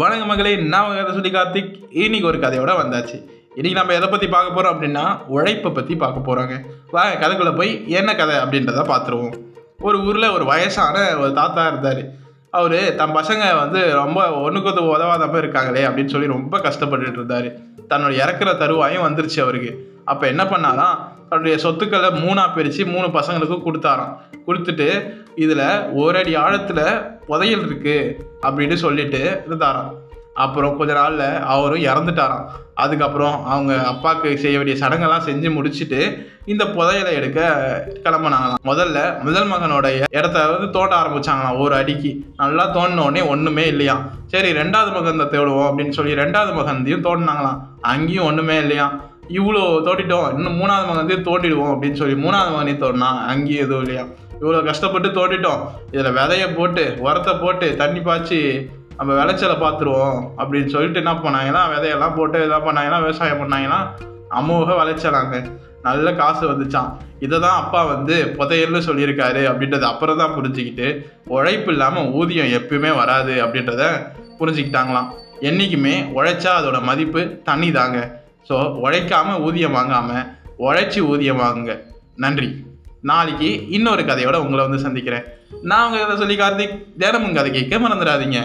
வணக்க மகளே நான் கதை சொல்லி கார்த்திக். இன்னைக்கு ஒரு கதையோட வந்தாச்சு. இன்னைக்கு நம்ம எதை பற்றி பார்க்க போகிறோம் அப்படின்னா உழைப்பை பற்றி பார்க்க போகிறாங்க வாங்க கதைக்குள்ளே போய் என்ன கதை அப்படின்றத பார்த்துருவோம். ஒரு ஊரில் ஒரு வயசான ஒரு தாத்தா இருந்தார். அவர் தன் பசங்க வந்து ரொம்ப ஒன்றுக்கு ஒன்று உதவாதப்ப இருக்காங்களே அப்படின்னு சொல்லி ரொம்ப கஷ்டப்பட்டுட்டு இருந்தார். தன்னோட இறக்குற தருவாயும் வந்துருச்சு அவருக்கு. அப்போ என்ன பண்ணாலாம் அவருடைய சொத்துக்களை மூணாக பிரித்து மூணு பசங்களுக்கும் கொடுத்தாராம். கொடுத்துட்டு இதில் ஒரு அடி ஆழத்தில் புதையல் இருக்குது அப்படின்னு சொல்லிட்டு இருந்தாராம். அப்புறம் கொஞ்ச நாளில் அவரும் இறந்துட்டாராம். அதுக்கப்புறம் அவங்க அப்பாவுக்கு செய்ய வேண்டிய சடங்கெல்லாம் செஞ்சு முடிச்சுட்டு இந்த புதையலை எடுக்க கிளம்புனாங்களாம். முதல்ல முதல் மகனோட இடத்த வந்து தோண்ட ஆரம்பிச்சாங்களாம் ஒரு அடிக்கு. நல்லா தோண்டினோடனே ஒன்றுமே இல்லையா சரி ரெண்டாவது மகன் தேடுவோம் அப்படின்னு சொல்லி ரெண்டாவது மகன்தையும் தோண்டினாங்களாம். அங்கேயும் ஒன்றுமே இல்லையாம். இவ்வளோ தோட்டிட்டோம் இன்னும் மூணாவது மகனத்தையும் தோட்டிடுவோம் அப்படின்னு சொல்லி மூணாவது மகனே தோண்டினா அங்கேயும் எதுவும் இல்லையா? இவ்வளோ கஷ்டப்பட்டு தோட்டிட்டோம். இதில் விதைய போட்டு உரத்தை போட்டு தண்ணி பாய்ச்சி நம்ம விளைச்சலை பார்த்துருவோம் அப்படின்னு சொல்லிட்டு என்ன பண்ணாங்கன்னா விதையெல்லாம் போட்டு இதெல்லாம் பண்ணாங்கன்னா விவசாயம் பண்ணாங்கன்னா அமோக விளைச்சலாங்க நல்ல காசு வந்துச்சான் இதை தான் அப்பா வந்து புதையல்னு சொல்லியிருக்காரு அப்படின்றத அப்புறம் தான் புரிஞ்சுக்கிட்டு உழைப்பு இல்லாமல் ஊதியம் எப்பயுமே வராது அப்படின்றத புரிஞ்சுக்கிட்டாங்களாம். என்றைக்குமே உழைச்சா அதோட மதிப்பு தண்ணி தாங்க ஸோ உழைக்காமல் ஊதியம் வாங்காமல் உழைச்சி ஊதியம் வாங்குங்க. நன்றி. நாளைக்கு இன்னொரு கதையோட உங்களை வந்து சந்திக்கிறேன். நான் உங்கள் கதை சொல்லி கார்த்திக் தினமும் கதை கேட்க மறந்துடாதீங்க.